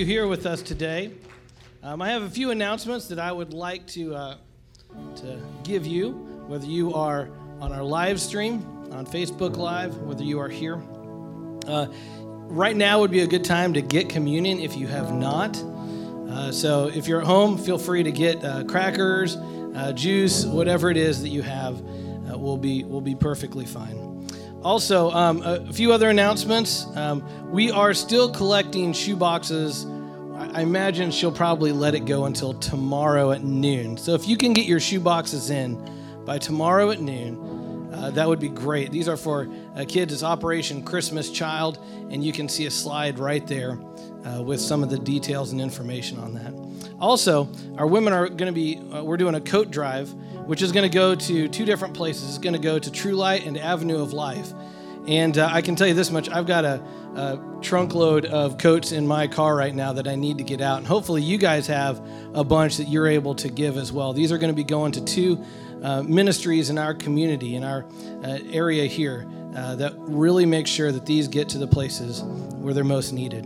you here with us today. Um, I have a few announcements that I would like to, uh, to give you, whether you are on our live stream, on Facebook Live, whether you are here. Uh, right now would be a good time to get communion if you have not. Uh, so if you're at home, feel free to get uh, crackers, uh, juice, whatever it is that you have, uh, will be will be perfectly fine. Also, um, a few other announcements. Um, we are still collecting shoe boxes. I imagine she'll probably let it go until tomorrow at noon. So if you can get your shoe boxes in by tomorrow at noon, uh, that would be great. These are for uh, kids. It's Operation Christmas Child, and you can see a slide right there uh, with some of the details and information on that. Also, our women are going to be, uh, we're doing a coat drive which is going to go to two different places. It's going to go to True Light and Avenue of Life. And uh, I can tell you this much I've got a, a, trunk load of coats in my car right now that I need to get out. And hopefully, you guys have a bunch that you're able to give as well. These are going to be going to two uh, ministries in our community, in our uh, area here, uh, that really make sure that these get to the places where they're most needed.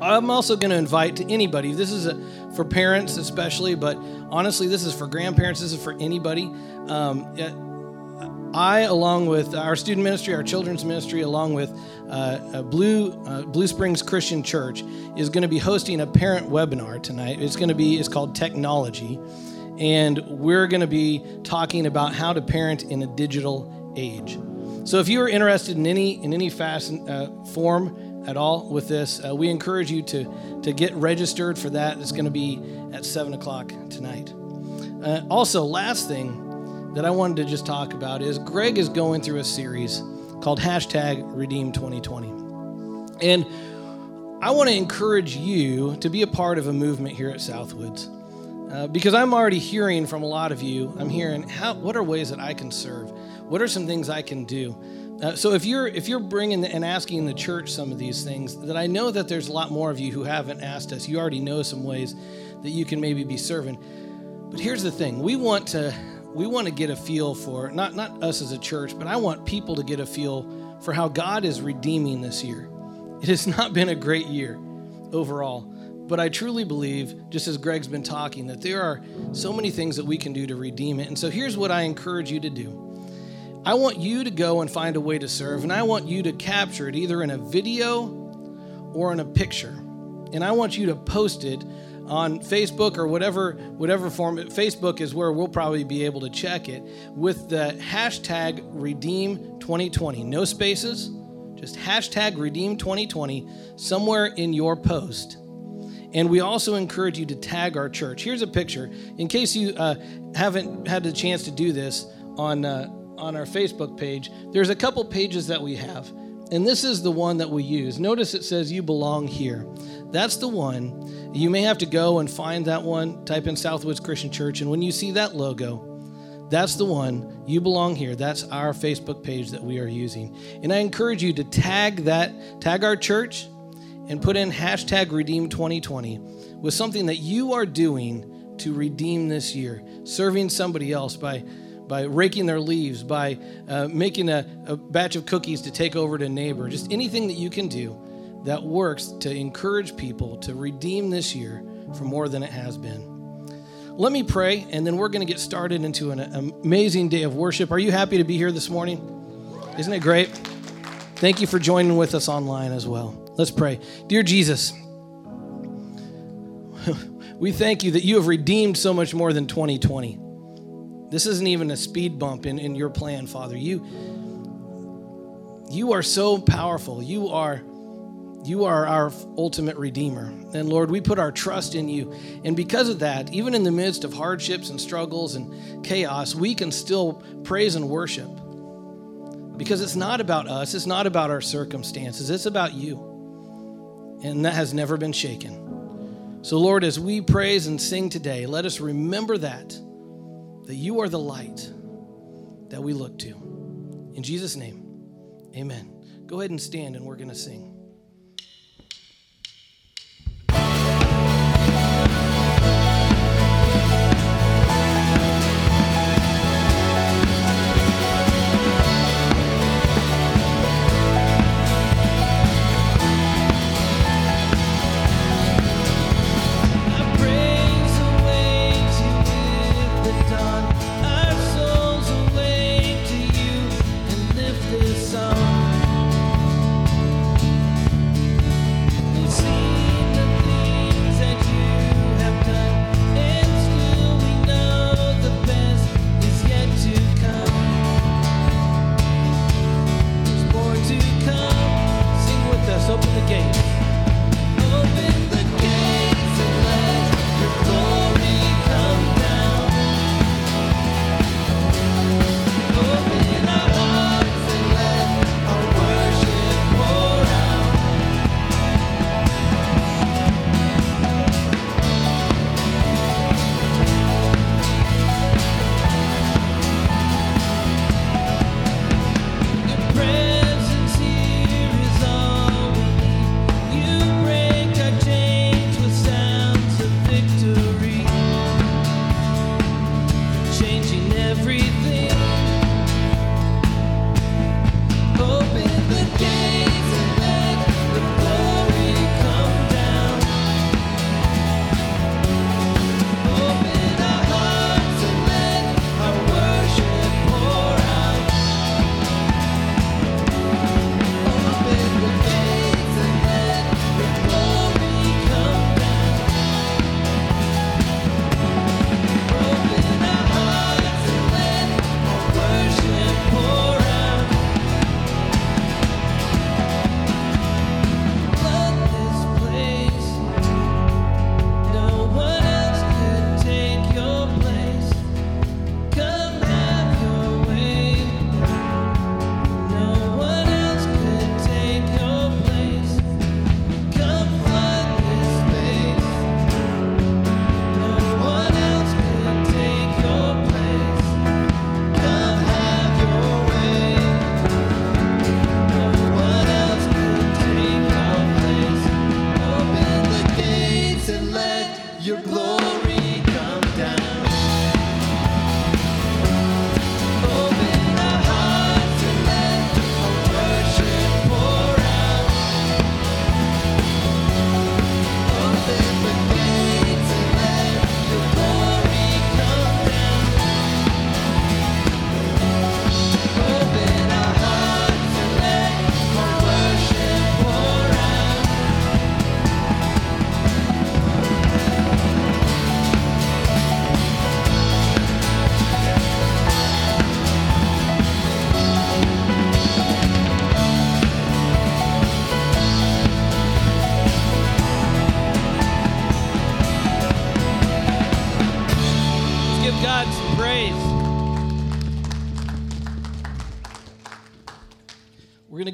I'm also going to invite to anybody. This is a, for parents especially, but honestly, this is for grandparents. This is for anybody. Um, I, along with our student ministry, our children's ministry, along with uh, Blue uh, Blue Springs Christian Church, is going to be hosting a parent webinar tonight. It's going to be it's called Technology, and we're going to be talking about how to parent in a digital age. So, if you are interested in any in any fast uh, form at all with this, uh, we encourage you to, to get registered for that. It's going to be at 7 o'clock tonight. Uh, also, last thing that I wanted to just talk about is Greg is going through a series called hashtag Redeem 2020. And I want to encourage you to be a part of a movement here at Southwoods. Uh, because I'm already hearing from a lot of you, I'm hearing how, what are ways that I can serve? What are some things I can do? Uh, so if you're if you're bringing and asking the church some of these things, that I know that there's a lot more of you who haven't asked us. You already know some ways that you can maybe be serving. But here's the thing: we want to we want to get a feel for not not us as a church, but I want people to get a feel for how God is redeeming this year. It has not been a great year overall, but I truly believe, just as Greg's been talking, that there are so many things that we can do to redeem it. And so here's what I encourage you to do. I want you to go and find a way to serve, and I want you to capture it either in a video or in a picture. And I want you to post it on Facebook or whatever whatever form. Facebook is where we'll probably be able to check it with the hashtag Redeem 2020. No spaces, just hashtag Redeem 2020 somewhere in your post. And we also encourage you to tag our church. Here's a picture in case you uh, haven't had the chance to do this on. Uh, on our Facebook page, there's a couple pages that we have. And this is the one that we use. Notice it says you belong here. That's the one. You may have to go and find that one, type in Southwoods Christian Church, and when you see that logo, that's the one. You belong here. That's our Facebook page that we are using. And I encourage you to tag that, tag our church, and put in hashtag redeem 2020 with something that you are doing to redeem this year, serving somebody else by by raking their leaves, by uh, making a, a batch of cookies to take over to neighbor, just anything that you can do that works to encourage people to redeem this year for more than it has been. Let me pray, and then we're going to get started into an amazing day of worship. Are you happy to be here this morning? Isn't it great? Thank you for joining with us online as well. Let's pray. Dear Jesus, we thank you that you have redeemed so much more than 2020. This isn't even a speed bump in, in your plan, Father. You, you are so powerful. You are, you are our ultimate redeemer. And Lord, we put our trust in you. And because of that, even in the midst of hardships and struggles and chaos, we can still praise and worship. Because it's not about us, it's not about our circumstances, it's about you. And that has never been shaken. So, Lord, as we praise and sing today, let us remember that that you are the light that we look to. In Jesus' name, amen. Go ahead and stand, and we're going to sing. everything.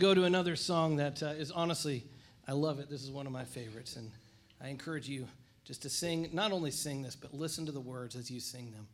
Go to another song that uh, is honestly, I love it. This is one of my favorites. And I encourage you just to sing, not only sing this, but listen to the words as you sing them.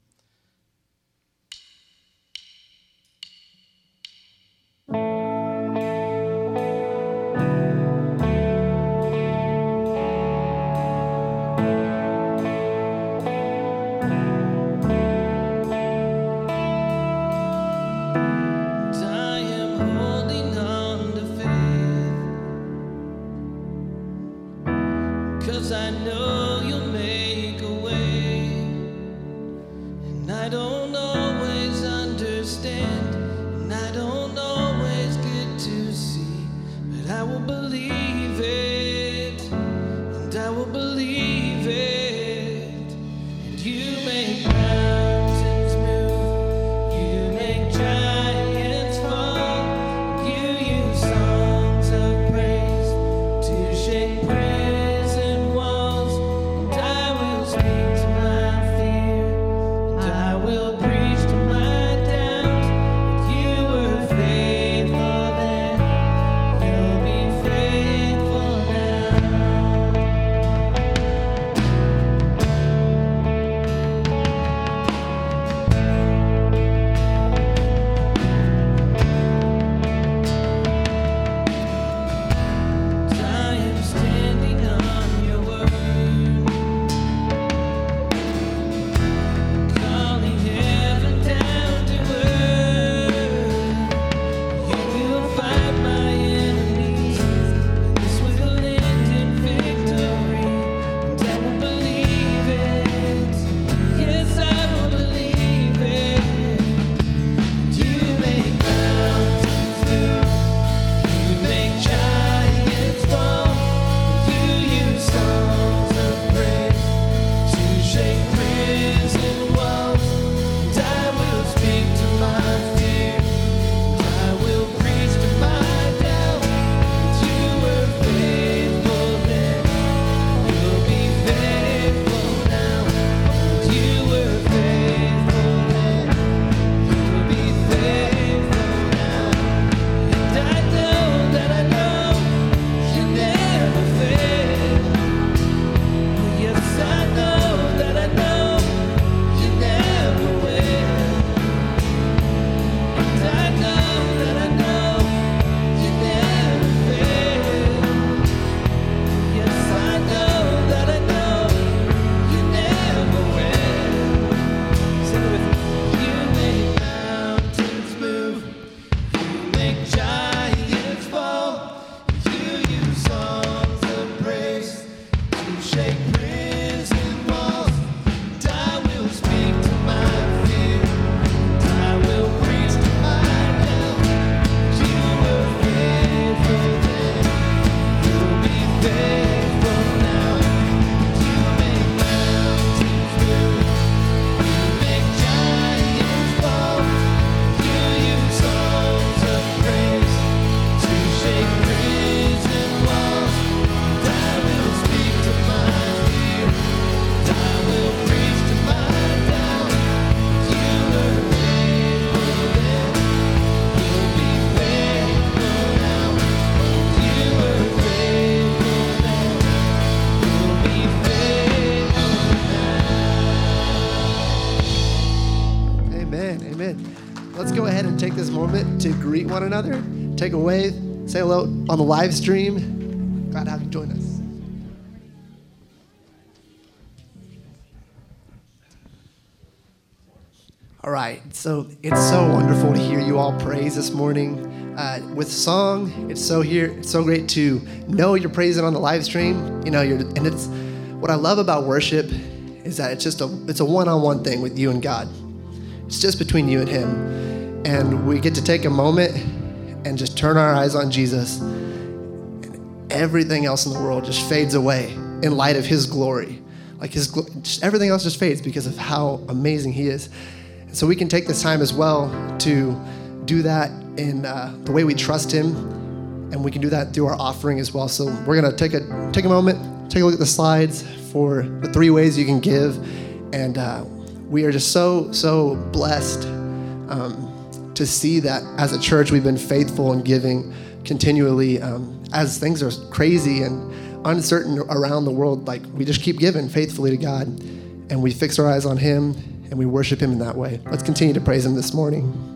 To greet one another, take a wave, say hello on the live stream. Glad to have you join us. All right, so it's so wonderful to hear you all praise this morning uh, with song. It's so here, it's so great to know you're praising on the live stream. You know, you're, and it's what I love about worship is that it's just a it's a one-on-one thing with you and God. It's just between you and Him, and we get to take a moment and just turn our eyes on Jesus, and everything else in the world just fades away in light of His glory. Like His, just everything else just fades because of how amazing He is. So we can take this time as well to do that in uh, the way we trust Him, and we can do that through our offering as well. So we're gonna take a take a moment, take a look at the slides for the three ways you can give, and uh, we are just so so blessed um, to see that as a church we've been faithful in giving continually um, as things are crazy and uncertain around the world. Like we just keep giving faithfully to God, and we fix our eyes on Him and we worship Him in that way. Let's continue to praise Him this morning.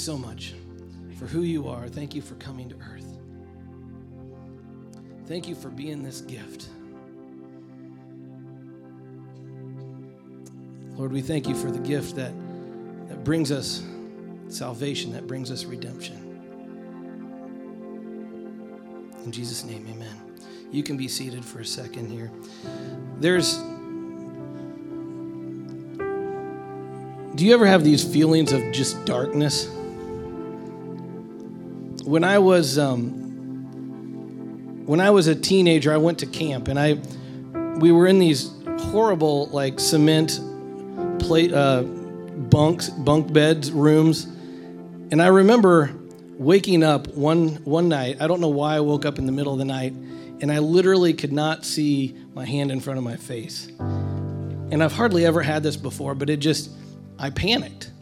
So much for who you are. Thank you for coming to earth. Thank you for being this gift. Lord, we thank you for the gift that, that brings us salvation, that brings us redemption. In Jesus' name, amen. You can be seated for a second here. There's. Do you ever have these feelings of just darkness? When I was um, when I was a teenager, I went to camp and I we were in these horrible like cement plate uh, bunks, bunk beds, rooms, and I remember waking up one one night. I don't know why I woke up in the middle of the night, and I literally could not see my hand in front of my face. And I've hardly ever had this before, but it just I panicked.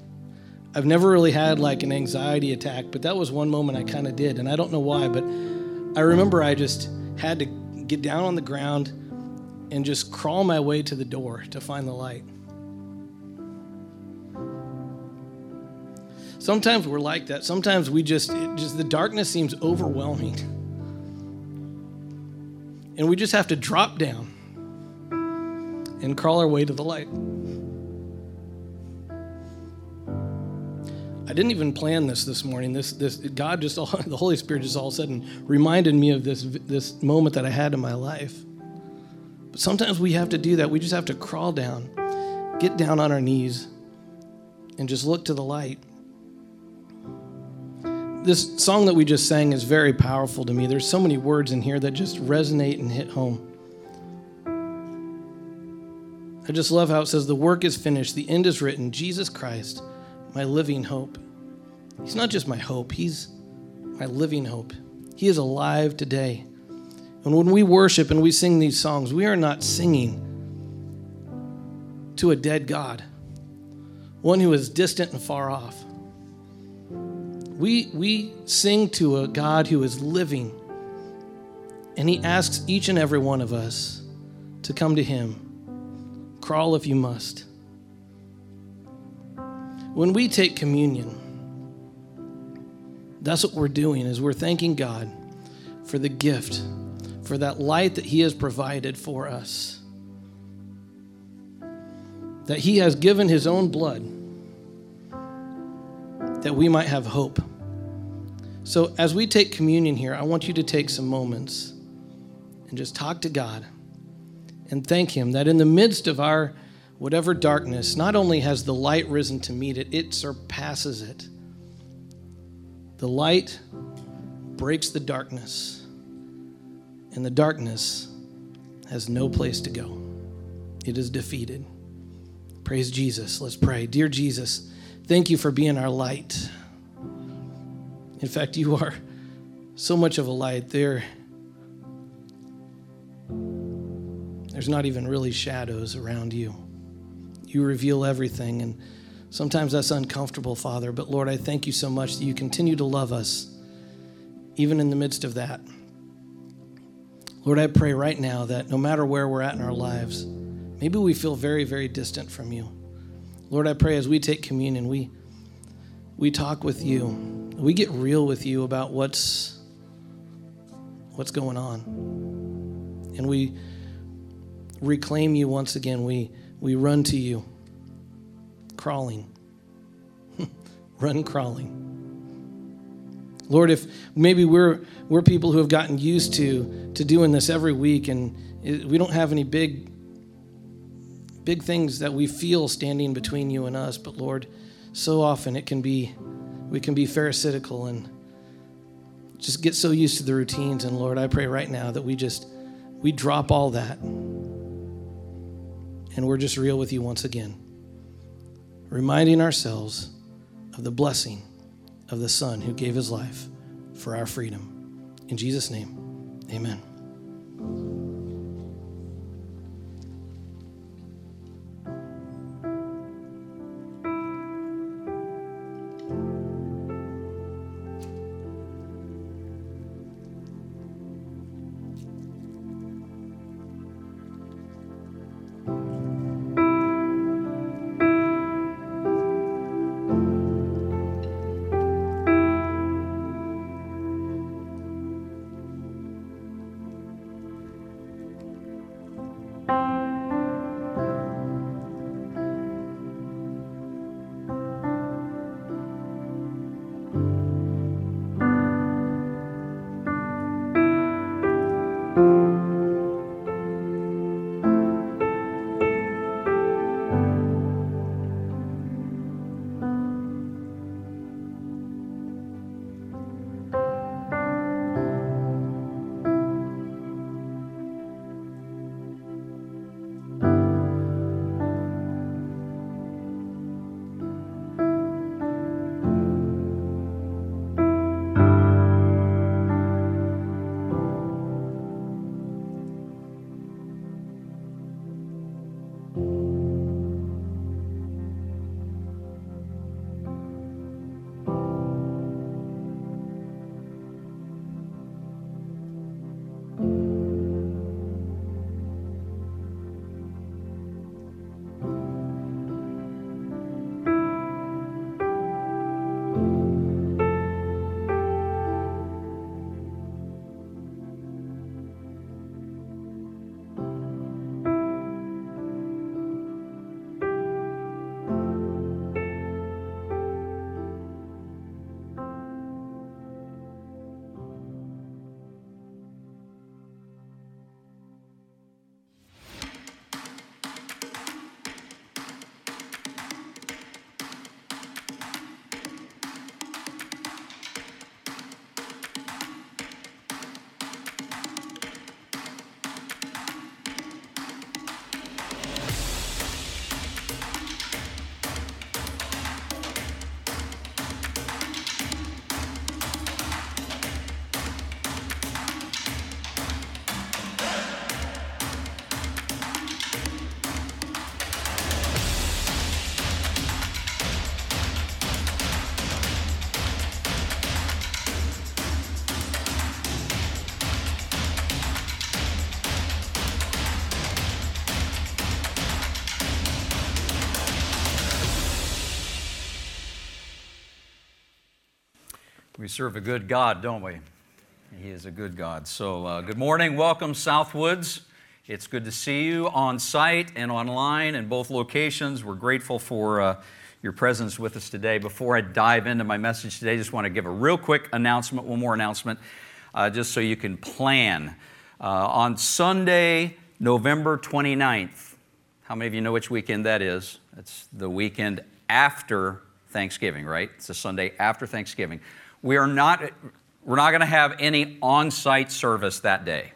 I've never really had like an anxiety attack, but that was one moment I kind of did, and I don't know why, but I remember I just had to get down on the ground and just crawl my way to the door to find the light. Sometimes we're like that. Sometimes we just, just the darkness seems overwhelming. And we just have to drop down and crawl our way to the light. Didn't even plan this this morning. This, this God just all, the Holy Spirit just all of a sudden reminded me of this, this moment that I had in my life. But sometimes we have to do that. We just have to crawl down, get down on our knees, and just look to the light this song that we just sang is very powerful to me. There's so many words in here that just resonate and hit home. I just love how it says, The work is finished, the end is written, Jesus Christ, my living hope. He's not just my hope, He's my living hope. He is alive today. And when we worship and we sing these songs, we are not singing to a dead God, one who is distant and far off. We, we sing to a God who is living, and He asks each and every one of us to come to Him. Crawl if you must. When we take communion, that's what we're doing is we're thanking God for the gift, for that light that He has provided for us. That He has given His own blood that we might have hope. So, as we take communion here, I want you to take some moments and just talk to God and thank Him that in the midst of our whatever darkness, not only has the light risen to meet it, it surpasses it. The light breaks the darkness, and the darkness has no place to go. It is defeated. Praise Jesus. Let's pray. Dear Jesus, thank you for being our light. In fact, you are so much of a light there. There's not even really shadows around you. You reveal everything, and sometimes that's uncomfortable, Father. But Lord, I thank you so much that you continue to love us, even in the midst of that. Lord, I pray right now that no matter where we're at in our lives, maybe we feel very, very distant from you. Lord, I pray as we take communion, we, we talk with you we get real with you about what's what's going on. And we reclaim you once again. We we run to you. Crawling. run crawling. Lord, if maybe we're we're people who have gotten used to to doing this every week and we don't have any big big things that we feel standing between you and us, but Lord, so often it can be we can be pharisaical and just get so used to the routines. And Lord, I pray right now that we just we drop all that and we're just real with you once again, reminding ourselves of the blessing of the Son who gave his life for our freedom. In Jesus' name, amen. Serve a good God, don't we? He is a good God. So, uh, good morning. Welcome, Southwoods. It's good to see you on site and online in both locations. We're grateful for uh, your presence with us today. Before I dive into my message today, I just want to give a real quick announcement, one more announcement, uh, just so you can plan. Uh, on Sunday, November 29th, how many of you know which weekend that is? It's the weekend after Thanksgiving, right? It's the Sunday after Thanksgiving. We are not, we're not going to have any on site service that day.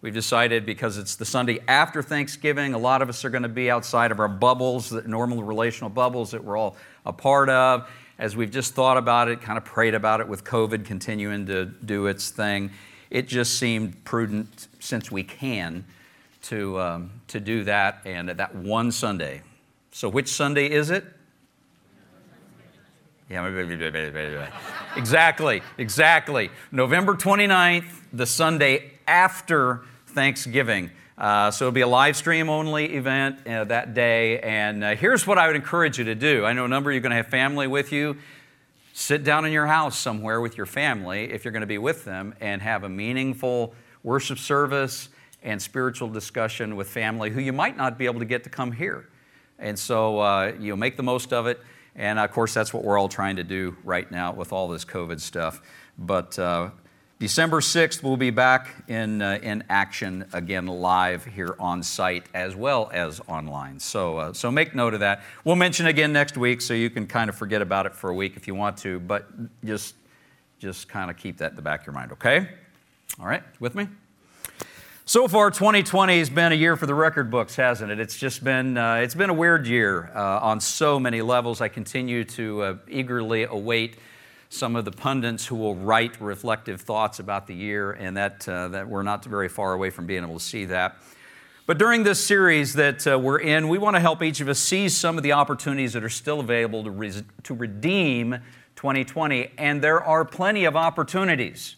We've decided because it's the Sunday after Thanksgiving, a lot of us are going to be outside of our bubbles, the normal relational bubbles that we're all a part of. As we've just thought about it, kind of prayed about it with COVID continuing to do its thing, it just seemed prudent, since we can, to, um, to do that and that one Sunday. So, which Sunday is it? Yeah, exactly, exactly. November 29th, the Sunday after Thanksgiving. Uh, so it'll be a live stream only event uh, that day. And uh, here's what I would encourage you to do. I know a number of you are going to have family with you. Sit down in your house somewhere with your family if you're going to be with them and have a meaningful worship service and spiritual discussion with family who you might not be able to get to come here. And so uh, you'll make the most of it. And of course, that's what we're all trying to do right now with all this COVID stuff. But uh, December 6th, we'll be back in, uh, in action again live here on site as well as online. So, uh, so make note of that. We'll mention again next week so you can kind of forget about it for a week if you want to, but just, just kind of keep that in the back of your mind, okay? All right, with me? So far, 2020 has been a year for the record books, hasn't it? It's just been, uh, it's been a weird year uh, on so many levels. I continue to uh, eagerly await some of the pundits who will write reflective thoughts about the year, and that, uh, that we're not very far away from being able to see that. But during this series that uh, we're in, we want to help each of us seize some of the opportunities that are still available to, re- to redeem 2020, and there are plenty of opportunities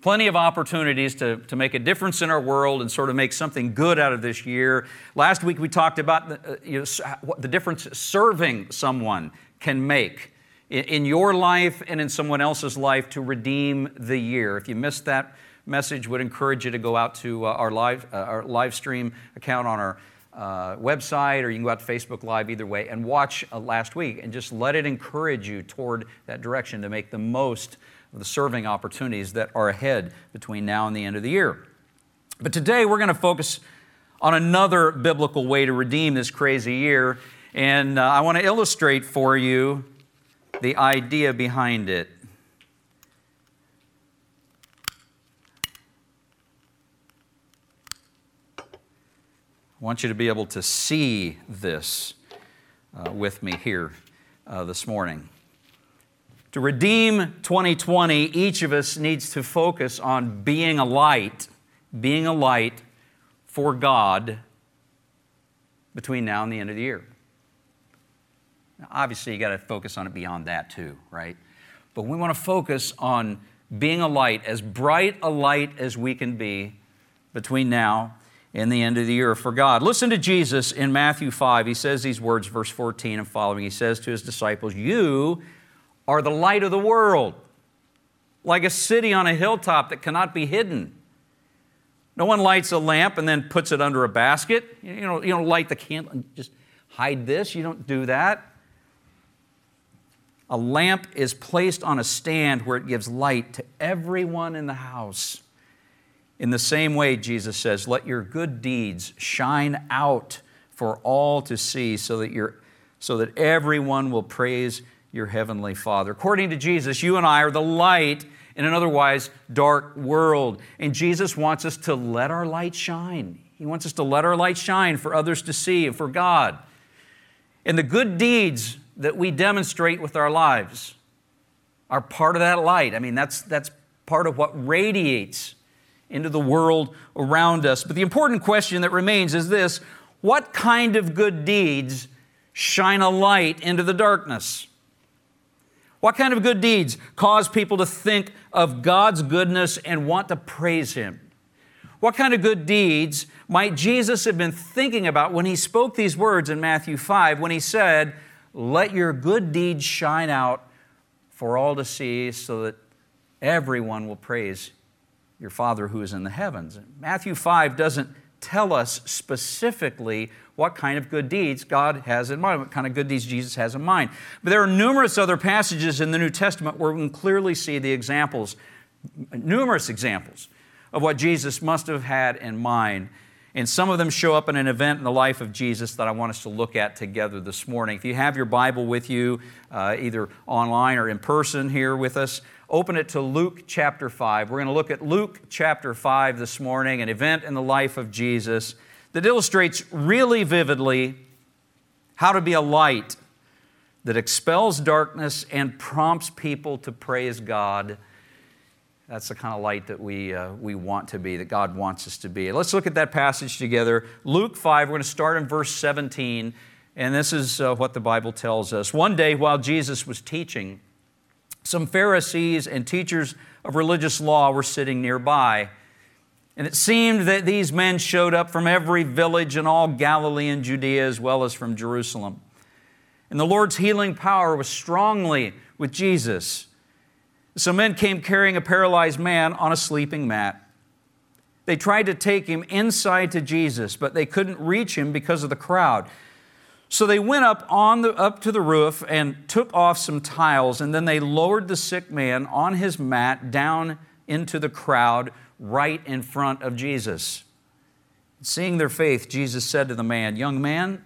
plenty of opportunities to, to make a difference in our world and sort of make something good out of this year. Last week we talked about the, uh, you know, the difference serving someone can make in, in your life and in someone else's life to redeem the year. If you missed that message, would encourage you to go out to uh, our live uh, our live stream account on our uh, website, or you can go out to Facebook Live either way and watch uh, last week and just let it encourage you toward that direction to make the most the serving opportunities that are ahead between now and the end of the year. But today we're going to focus on another biblical way to redeem this crazy year. And uh, I want to illustrate for you the idea behind it. I want you to be able to see this uh, with me here uh, this morning. To redeem 2020, each of us needs to focus on being a light, being a light for God between now and the end of the year. Now, obviously, you got to focus on it beyond that too, right? But we want to focus on being a light, as bright a light as we can be between now and the end of the year for God. Listen to Jesus in Matthew 5. He says these words, verse 14 and following. He says to his disciples, You are the light of the world, like a city on a hilltop that cannot be hidden. No one lights a lamp and then puts it under a basket. You know, you don't light the candle and just hide this. You don't do that. A lamp is placed on a stand where it gives light to everyone in the house. In the same way, Jesus says, let your good deeds shine out for all to see so that, you so that everyone will praise your heavenly Father. According to Jesus, you and I are the light in an otherwise dark world. And Jesus wants us to let our light shine. He wants us to let our light shine for others to see and for God. And the good deeds that we demonstrate with our lives are part of that light. I mean, that's, that's part of what radiates into the world around us. But the important question that remains is this what kind of good deeds shine a light into the darkness? What kind of good deeds cause people to think of God's goodness and want to praise Him? What kind of good deeds might Jesus have been thinking about when He spoke these words in Matthew 5 when He said, Let your good deeds shine out for all to see so that everyone will praise your Father who is in the heavens. Matthew 5 doesn't tell us specifically what kind of good deeds God has in mind, what kind of good deeds Jesus has in mind. But there are numerous other passages in the New Testament where we can clearly see the examples, numerous examples of what Jesus must have had in mind. And some of them show up in an event in the life of Jesus that I want us to look at together this morning. If you have your Bible with you, uh, either online or in person here with us, open it to Luke chapter 5. We're going to look at Luke chapter 5 this morning, an event in the life of Jesus that illustrates really vividly how to be a light that expels darkness and prompts people to praise God. That's the kind of light that we, uh, we want to be, that God wants us to be. Let's look at that passage together. Luke 5, we're going to start in verse 17, and this is uh, what the Bible tells us. One day while Jesus was teaching, some Pharisees and teachers of religious law were sitting nearby. And it seemed that these men showed up from every village in all Galilee and Judea, as well as from Jerusalem. And the Lord's healing power was strongly with Jesus. Some men came carrying a paralyzed man on a sleeping mat. They tried to take him inside to Jesus, but they couldn't reach him because of the crowd. So they went up, on the, up to the roof and took off some tiles, and then they lowered the sick man on his mat down into the crowd right in front of Jesus. Seeing their faith, Jesus said to the man, Young man,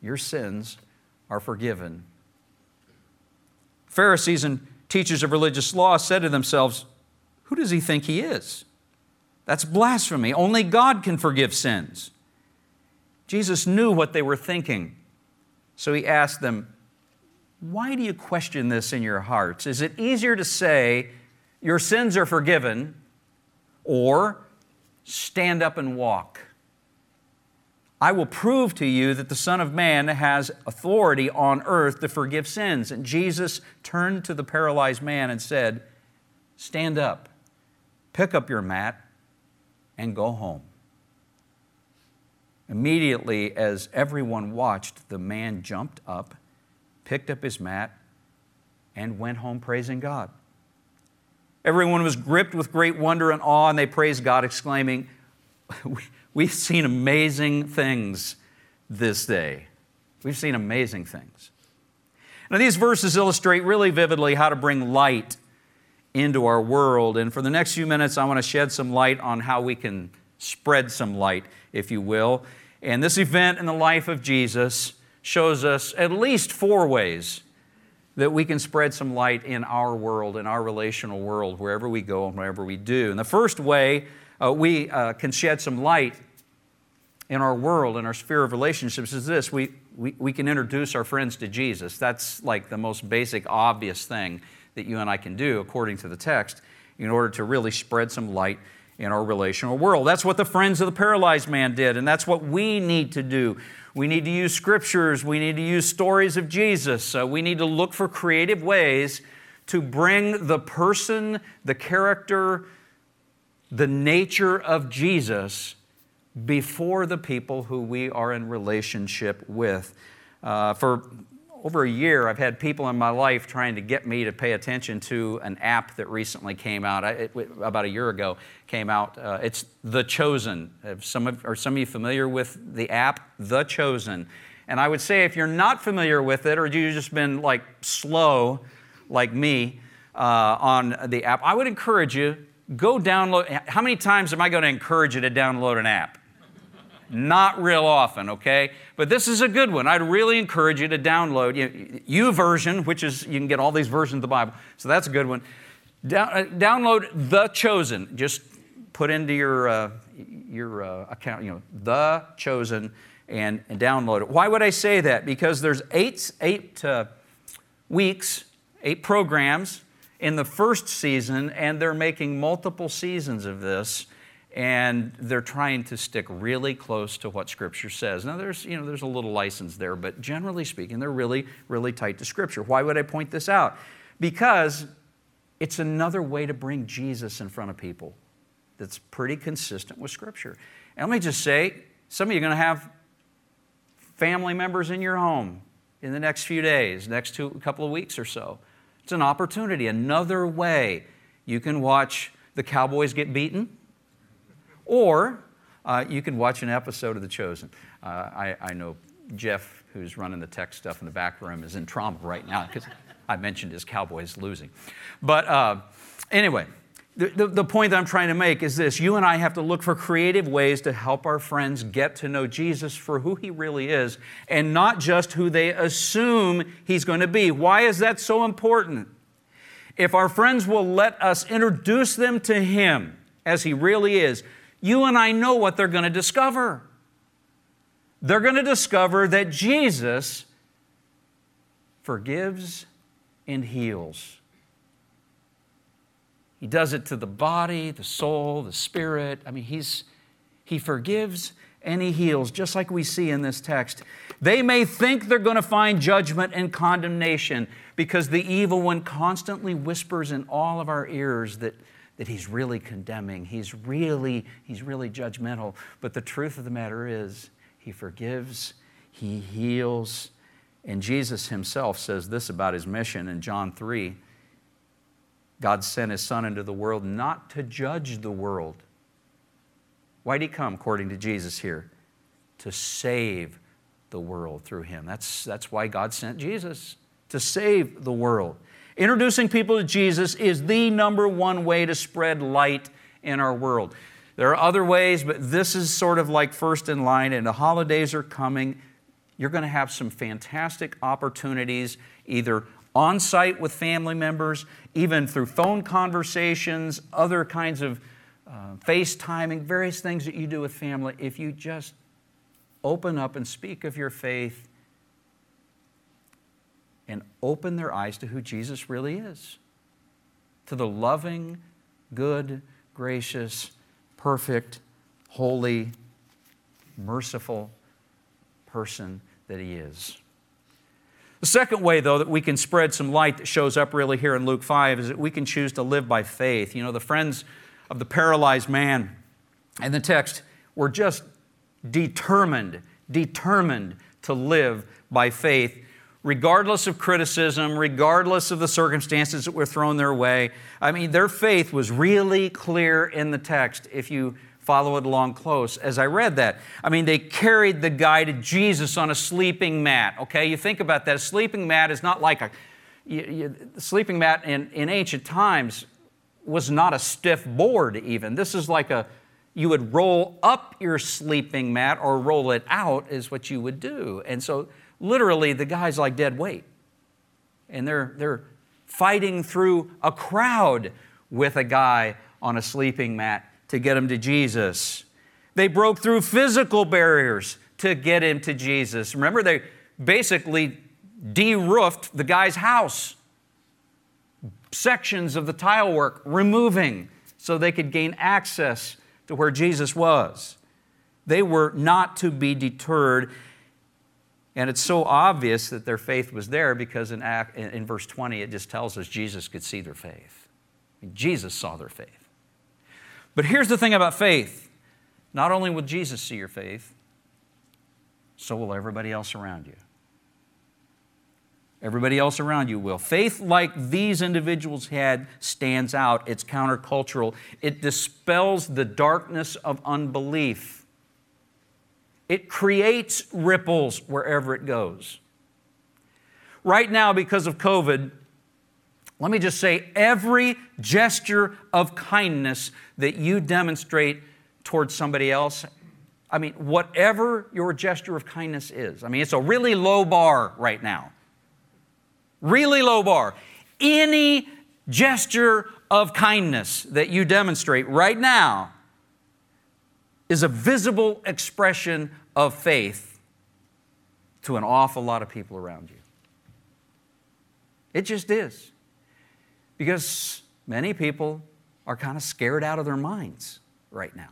your sins are forgiven. Pharisees and teachers of religious law said to themselves, Who does he think he is? That's blasphemy. Only God can forgive sins. Jesus knew what they were thinking. So he asked them, Why do you question this in your hearts? Is it easier to say, Your sins are forgiven, or stand up and walk? I will prove to you that the Son of Man has authority on earth to forgive sins. And Jesus turned to the paralyzed man and said, Stand up, pick up your mat, and go home. Immediately, as everyone watched, the man jumped up, picked up his mat, and went home praising God. Everyone was gripped with great wonder and awe, and they praised God, exclaiming, We've seen amazing things this day. We've seen amazing things. Now, these verses illustrate really vividly how to bring light into our world. And for the next few minutes, I want to shed some light on how we can spread some light, if you will. And this event in the life of Jesus shows us at least four ways that we can spread some light in our world, in our relational world, wherever we go and wherever we do. And the first way uh, we uh, can shed some light in our world, in our sphere of relationships, is this we, we, we can introduce our friends to Jesus. That's like the most basic, obvious thing that you and I can do, according to the text, in order to really spread some light in our relational world. That's what the friends of the paralyzed man did, and that's what we need to do. We need to use scriptures, we need to use stories of Jesus, uh, we need to look for creative ways to bring the person, the character, the nature of Jesus before the people who we are in relationship with. Uh, for over a year, I've had people in my life trying to get me to pay attention to an app that recently came out. I, it, about a year ago, came out. Uh, it's The Chosen. Some of, are some of you familiar with the app The Chosen? And I would say if you're not familiar with it, or you've just been like slow, like me, uh, on the app, I would encourage you go download. How many times am I going to encourage you to download an app? Not real often, okay? But this is a good one. I'd really encourage you to download YouVersion, which is you can get all these versions of the Bible. So that's a good one. Uh, download The Chosen. Just put into your uh, your uh, account, you know, The Chosen, and, and download it. Why would I say that? Because there's eight eight uh, weeks, eight programs in the first season, and they're making multiple seasons of this and they're trying to stick really close to what Scripture says. Now, there's, you know, there's a little license there, but generally speaking, they're really, really tight to Scripture. Why would I point this out? Because it's another way to bring Jesus in front of people that's pretty consistent with Scripture. And let me just say, some of you are going to have family members in your home in the next few days, next two, couple of weeks or so. It's an opportunity, another way you can watch the Cowboys get beaten, or uh, you can watch an episode of The Chosen. Uh, I, I know Jeff, who's running the tech stuff in the back room, is in trauma right now because I mentioned his Cowboys losing. But uh, anyway, the, the, the, point that I'm trying to make is this you and I have to look for creative ways to help our friends get to know Jesus for who he really is and not just who they assume he's going to be. Why is that so important? If our friends will let us introduce them to him as he really is, you and I know what they're going to discover. They're going to discover that Jesus forgives and heals. He does it to the body, the soul, the spirit. I mean, he's, he forgives and he heals, just like we see in this text. They may think they're going to find judgment and condemnation because the evil one constantly whispers in all of our ears that, that he's really condemning, he's really, he's really judgmental. But the truth of the matter is, he forgives, he heals. And Jesus himself says this about his mission in John 3 God sent his Son into the world not to judge the world. Why did he come, according to Jesus here? To save the world through him. That's, that's why God sent Jesus, to save the world. Introducing people to Jesus is the number one way to spread light in our world. There are other ways, but this is sort of like first in line, and the holidays are coming. You're going to have some fantastic opportunities, either on site with family members, even through phone conversations, other kinds of uh, FaceTiming, various things that you do with family. If you just open up and speak of your faith and open their eyes to who Jesus really is, to the loving, good, gracious, perfect, holy, merciful person that He is. The second way, though, that we can spread some light that shows up really here in Luke 5 is that we can choose to live by faith. You know, the friends of the paralyzed man in the text were just determined, determined to live by faith, regardless of criticism, regardless of the circumstances that were thrown their way. I mean, their faith was really clear in the text. If you follow it along close as I read that. I mean, they carried the guy to Jesus on a sleeping mat. Okay, you think about that. A sleeping mat is not like a you, you, sleeping mat in, in ancient times was not a stiff board, even. This is like a you would roll up your sleeping mat or roll it out, is what you would do. And so, literally, the guy's like dead weight. And they're, they're fighting through a crowd with a guy on a sleeping mat to get him to Jesus. They broke through physical barriers to get him to Jesus. Remember, they basically de roofed the guy's house, sections of the tile work removing so they could gain access to where Jesus was. They were not to be deterred. And it's so obvious that their faith was there because in, act, in verse 20 it just tells us Jesus could see their faith. Jesus saw their faith. But here's the thing about faith not only will Jesus see your faith, so will everybody else around you. Everybody else around you will. Faith, like these individuals had, stands out. It's countercultural. It dispels the darkness of unbelief. It creates ripples wherever it goes. Right now, because of COVID, let me just say every gesture of kindness that you demonstrate towards somebody else, I mean, whatever your gesture of kindness is, I mean, it's a really low bar right now. Really low bar. Any gesture of kindness that you demonstrate right now is a visible expression of faith to an awful lot of people around you. It just is because many people are kind of scared out of their minds right now.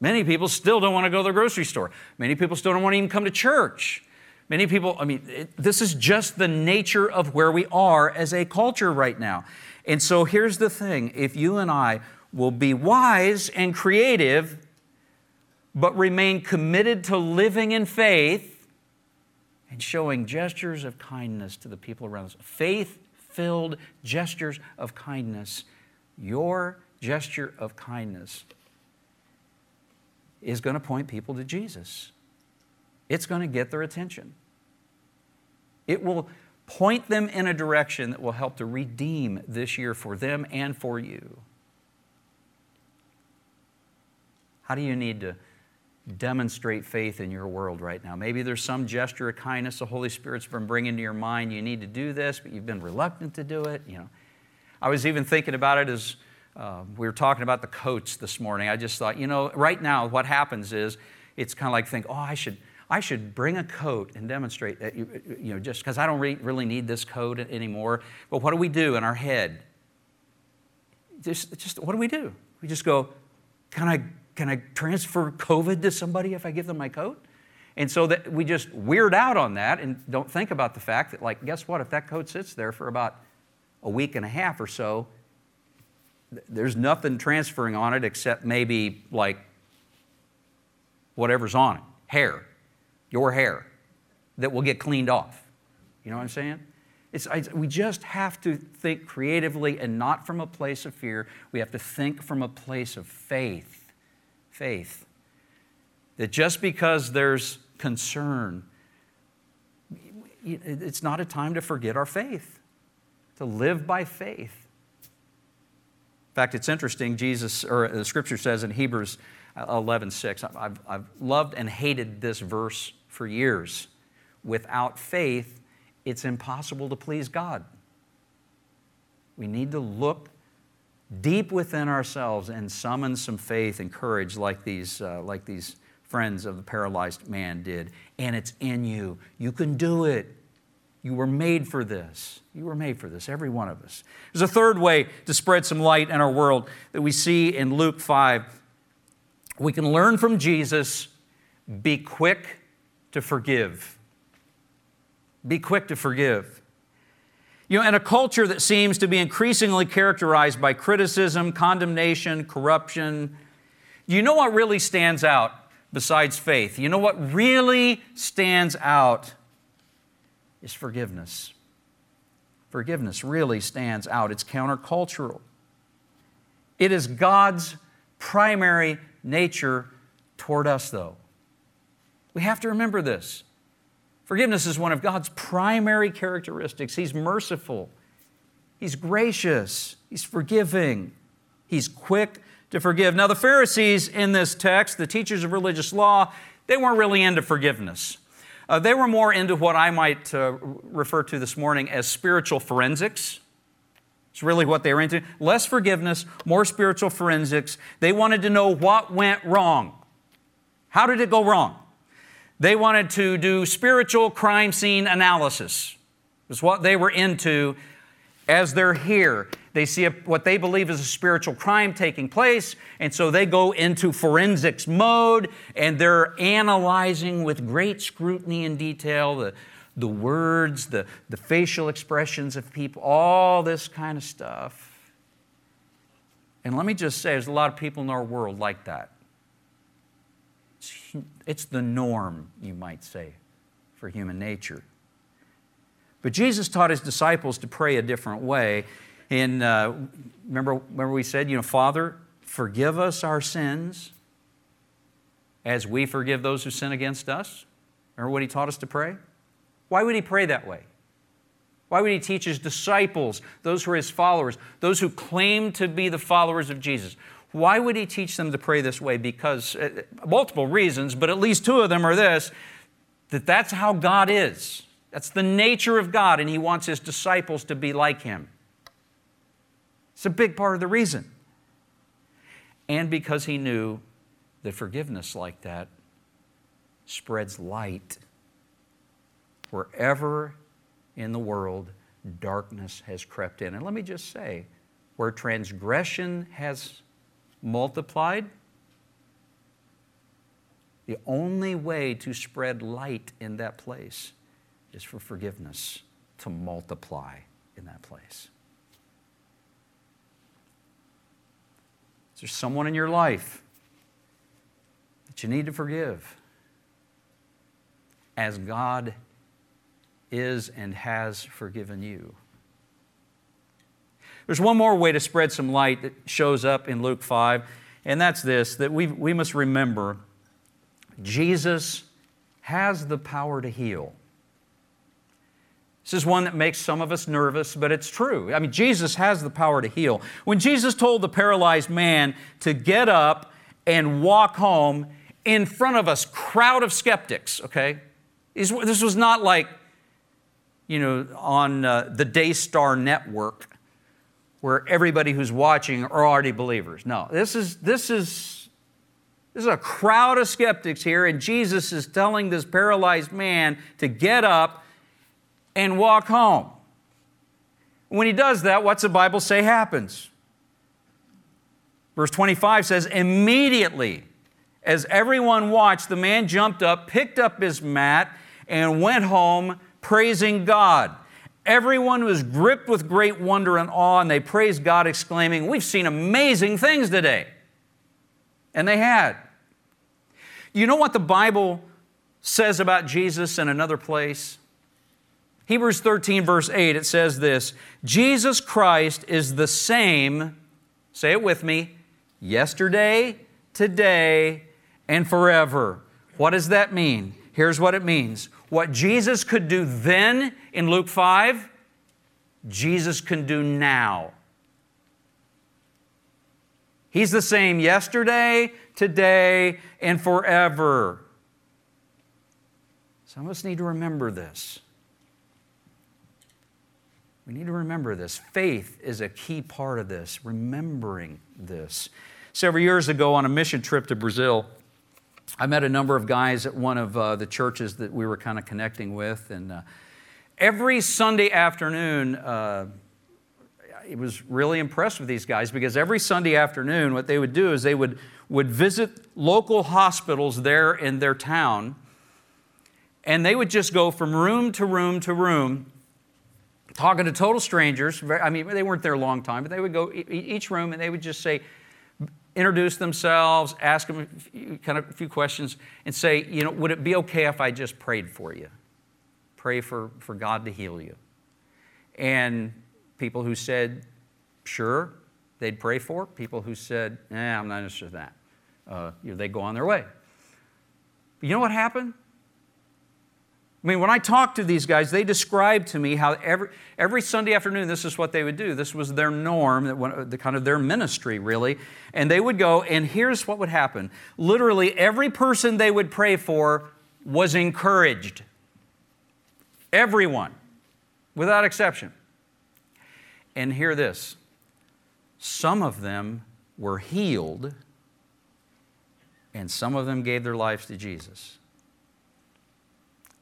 Many people still don't want to go to the grocery store. Many people still don't want to even come to church. Many people, I mean, it, this is just the nature of where we are as a culture right now. And so here's the thing if you and I will be wise and creative, but remain committed to living in faith, and showing gestures of kindness to the people around us. Faith filled gestures of kindness. Your gesture of kindness is going to point people to Jesus. It's going to get their attention. It will point them in a direction that will help to redeem this year for them and for you. How do you need to demonstrate faith in your world right now? Maybe there's some gesture of kindness the Holy Spirit's been bringing to your mind. You need to do this, but you've been reluctant to do it. You know, I was even thinking about it as uh, we were talking about the coats this morning. I just thought, you know, right now what happens is it's kind of like think, oh, I should. I should bring a coat and demonstrate that, you, you know, just because I don't re- really need this coat anymore. But what do we do in our head? Just, just what do we do? We just go, can I can I transfer COVID to somebody if I give them my coat? And so that we just weird out on that and don't think about the fact that, like, guess what? If that coat sits there for about a week and a half or so, there's nothing transferring on it except maybe like whatever's on it hair, your hair, that will get cleaned off. You know what I'm saying? It's, I, we just have to think creatively and not from a place of fear. We have to think from a place of faith faith. That just because there's concern, it's not a time to forget our faith, to live by faith. In fact, it's interesting, Jesus, or the scripture says in Hebrews 11 6, I've, I've loved and hated this verse for years. Without faith, it's impossible to please God. We need to look deep within ourselves and summon some faith and courage like these, uh, like these friends of the paralyzed man did. And it's in you. You can do it. You were made for this. You were made for this, every one of us. There's a third way to spread some light in our world that we see in Luke 5. We can learn from Jesus be quick to forgive. Be quick to forgive. You know, in a culture that seems to be increasingly characterized by criticism, condemnation, corruption, you know what really stands out besides faith? You know what really stands out is forgiveness. Forgiveness really stands out. It's countercultural. It is God's primary nature toward us, though. We have to remember this. Forgiveness is one of God's primary characteristics. He's merciful, He's gracious, He's forgiving, He's quick to forgive. Now, the Pharisees in this text, the teachers of religious law, they weren't really into forgiveness. Uh, they were more into what I might uh, refer to this morning as spiritual forensics. It's really what they were into. Less forgiveness, more spiritual forensics. They wanted to know what went wrong. How did it go wrong? They wanted to do spiritual crime scene analysis. Is what they were into as they're here. They see a, what they believe is a spiritual crime taking place, and so they go into forensics mode and they're analyzing with great scrutiny and detail the, the words, the, the facial expressions of people, all this kind of stuff. And let me just say, there's a lot of people in our world like that. It's, the norm, you might say, for human nature. But Jesus taught his disciples to pray a different way. And uh, remember, remember, we said, you know, Father, forgive us our sins as we forgive those who sin against us. Remember what he taught us to pray? Why would he pray that way? Why would he teach his disciples, those who are his followers, those who claim to be the followers of Jesus? Why would he teach them to pray this way? Because uh, multiple reasons, but at least two of them are this that that's how God is. That's the nature of God, and he wants his disciples to be like him. It's a big part of the reason. And because he knew that forgiveness like that spreads light wherever in the world darkness has crept in. And let me just say, where transgression has multiplied. The only way to spread light in that place is for forgiveness to multiply in that place. Is there someone in your life that you need to forgive? As God is and has forgiven you. There's one more way to spread some light that shows up in Luke 5, and that's this that we, we must remember Jesus has the power to heal. This is one that makes some of us nervous, but it's true. I mean, Jesus has the power to heal. When Jesus told the paralyzed man to get up and walk home in front of a crowd of skeptics, okay? This was not like, you know, on uh, the Daystar Network where everybody who's watching are already believers. No, this is, this is, this is a crowd of skeptics here, and Jesus is telling this paralyzed man to get up and walk home. When he does that, what's the Bible say happens? Verse 25 says, Immediately, as everyone watched, the man jumped up, picked up his mat, and went home praising God. Everyone was gripped with great wonder and awe, and they praised God, exclaiming, We've seen amazing things today. And they had. You know what the Bible says about Jesus in another place? Hebrews 13, verse 8, it says this Jesus Christ is the same, say it with me, yesterday, today, and forever. What does that mean? Here's what it means what Jesus could do then in Luke 5, Jesus can do now. He's the same yesterday, today, and forever. Some of us need to remember this. We need to remember this. Faith is a key part of this, remembering this. Several years ago, on a mission trip to Brazil, I met a number of guys at one of uh, the churches that we were kind of connecting with, and uh, every Sunday afternoon, uh, I was really impressed with these guys because every Sunday afternoon, what they would do is they would, would visit local hospitals there in their town, and they would just go from room to room to room, talking to total strangers. I mean, they weren't there a long time, but they would go each room and they would just say, introduce themselves, ask them a few, kind of a few questions, and say, you know, would it be okay if I just prayed for you? Pray for, for God to heal you. And people who said, sure, they'd pray for. People who said, eh, I'm not interested in that. Uh, you know, they go on their way. But you know what happened? I mean, when I talked to these guys, they described to me how every, every Sunday afternoon, this is what they would do. This was their norm, the kind of their ministry, really. And they would go, and here's what would happen. Literally, every person they would pray for was encouraged. Everyone, without exception. And hear this some of them were healed, and some of them gave their lives to Jesus.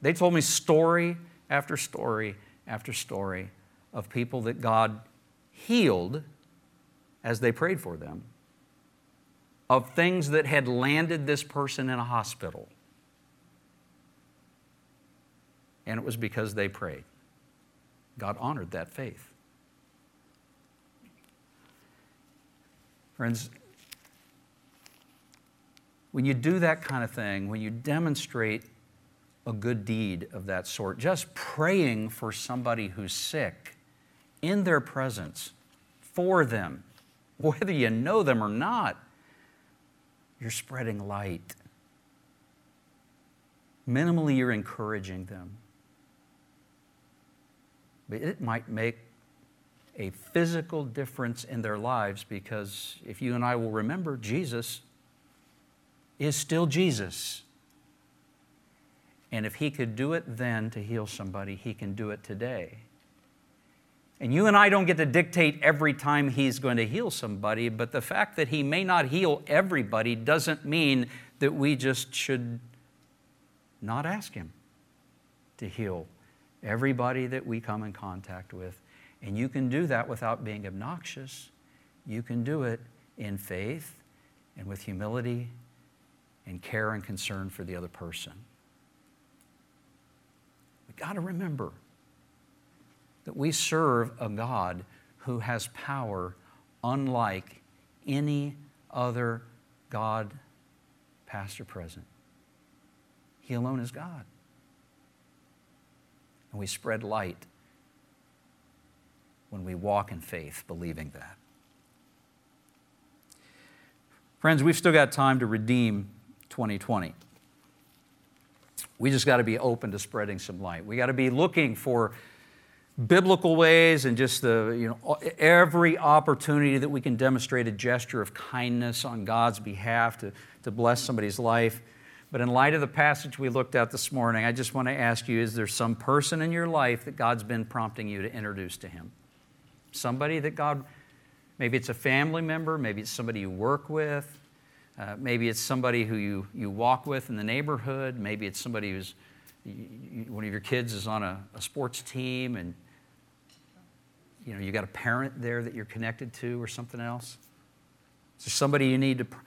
They told me story after story after story of people that God healed as they prayed for them, of things that had landed this person in a hospital. And it was because they prayed. God honored that faith. Friends, when you do that kind of thing, when you demonstrate a good deed of that sort. Just praying for somebody who's sick in their presence for them, whether you know them or not, you're spreading light. Minimally, you're encouraging them. But it might make a physical difference in their lives because if you and I will remember, Jesus is still Jesus. And if He could do it then to heal somebody, He can do it today. And you and I don't get to dictate every time He's going to heal somebody, but the fact that He may not heal everybody doesn't mean that we just should not ask Him to heal everybody that we come in contact with. And you can do that without being obnoxious. You can do it in faith and with humility and care and concern for the other person got to remember that we serve a God who has power unlike any other God, past or present. He alone is God. And we spread light when we walk in faith, believing that. Friends, we've still got time to redeem 2020. We just got to be open to spreading some light. We got to be looking for biblical ways and just the, you know, every opportunity that we can demonstrate a gesture of kindness on God's behalf to, to bless somebody's life. But in light of the passage we looked at this morning, I just want to ask you is there some person in your life that God's been prompting you to introduce to Him? Somebody that God, maybe it's a family member, maybe it's somebody you work with, uh, maybe it's somebody who you, you walk with in the neighborhood, maybe it's somebody who's one of your kids is on a, a sports team and you know you got a parent there that you're connected to or something else. Is there somebody you need to pr-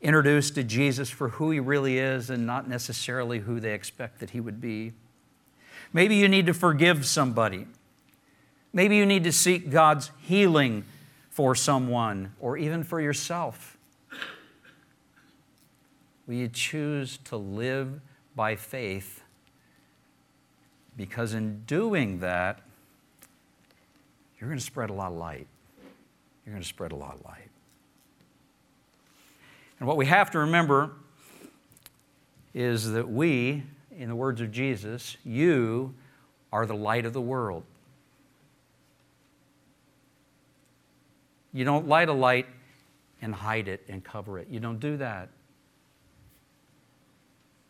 introduce to jesus for who he really is and not necessarily who they expect that he would be? Maybe you need to forgive somebody. Maybe you need to seek god's healing for someone or even for yourself will you choose to live by faith because in doing that, you're going to spread a lot of light. You're going to spread a lot of light. And what we have to remember is that we, in the words of Jesus, you are the light of the world. You don't light a light and hide it and cover it. You don't do that.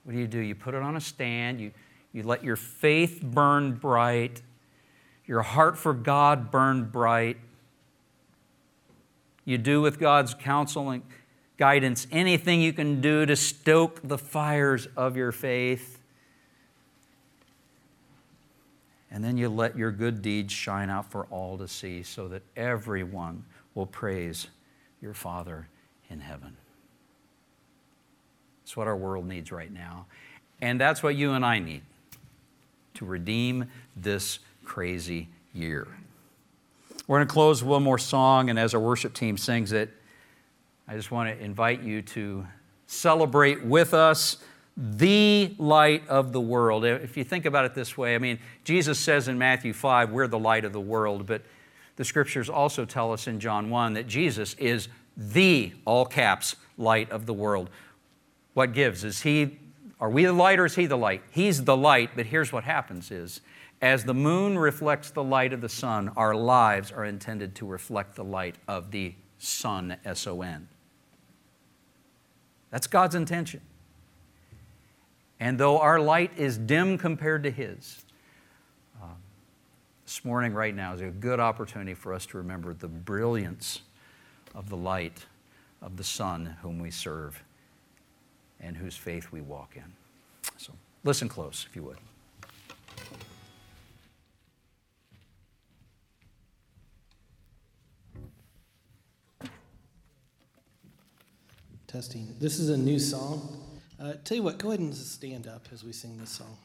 What do you do? You put it on a stand, you, you let your faith burn bright, your heart for God burn bright. You do with God's counsel and guidance anything you can do to stoke the fires of your faith. And then you let your good deeds shine out for all to see so that everyone will praise your Father in heaven. It's what our world needs right now. And that's what you and I need to redeem this crazy year. We're going to close with one more song, and as our worship team sings it, I just want to invite you to celebrate with us the light of the world. If you think about it this way, I mean, Jesus says in Matthew 5, we're the light of the world, but the scriptures also tell us in John 1 that Jesus is the, all caps, light of the world what gives? Is he, are we the light or is he the light? He's the light, but here's what happens is, as the moon reflects the light of the sun, our lives are intended to reflect the light of the sun, S O N. That's God's intention. And though our light is dim compared to His, uh, this morning, right now, is a good opportunity for us to remember the brilliance of the light of the sun whom we serve and whose faith we walk in. So listen close, if you would. Testing. This is a new song. Uh, tell you what, go ahead and stand up as we sing this song.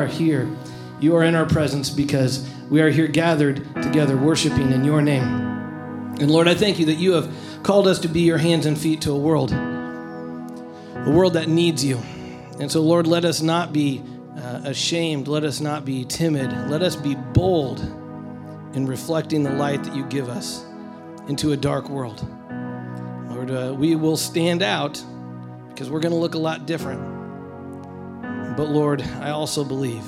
Are here. You are in our presence because we are here gathered together worshiping in your name. And Lord, I thank you that you have called us to be your hands and feet to a world, a world that needs you. And so, Lord, let us not be uh, ashamed. Let us not be timid. Let us be bold in reflecting the light that you give us into a dark world. Lord, uh, we will stand out because we're going to look a lot different. But Lord, I also believe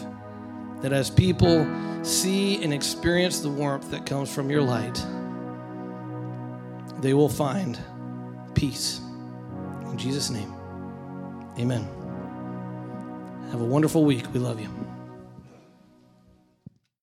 that as people see and experience the warmth that comes from your light, they will find peace. In Jesus' name, amen. Have a wonderful week. We love you.